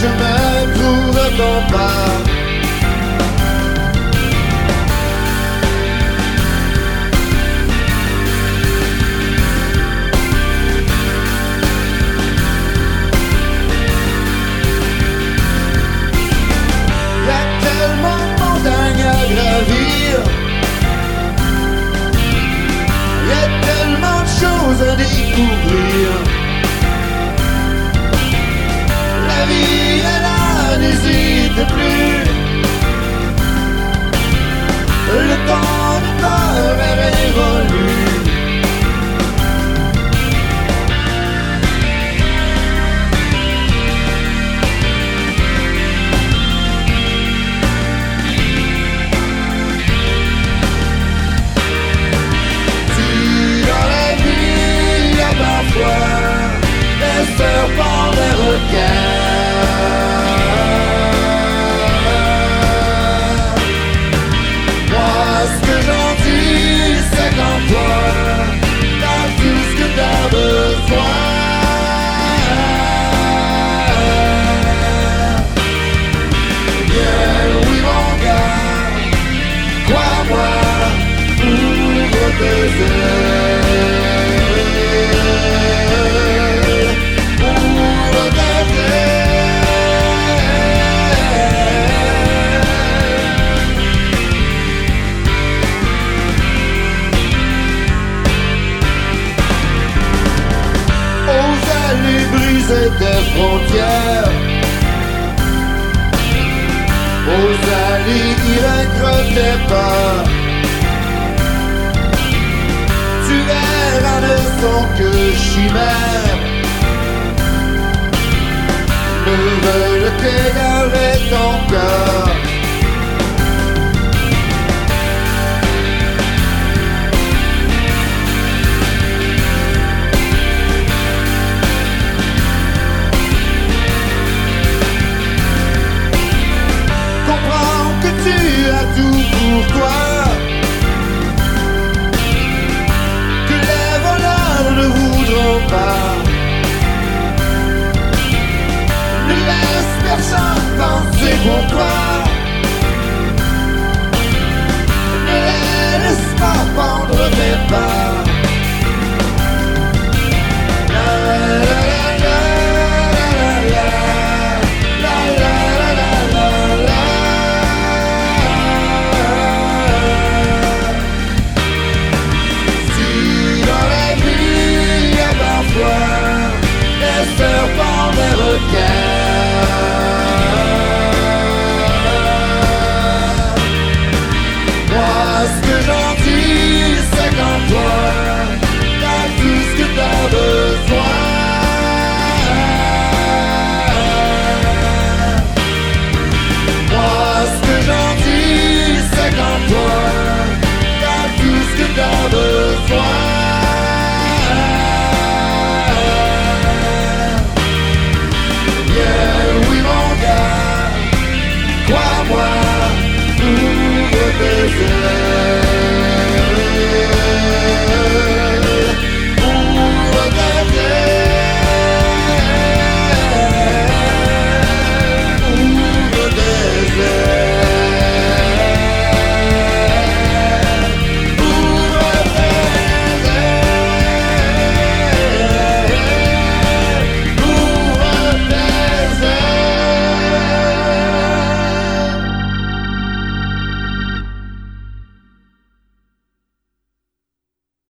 chemin pour le temps Aux allus briser des frontières, aux allus qui ne crevenaient pas. sont que chimères. Nous veulent qu'égarer ton corps. 我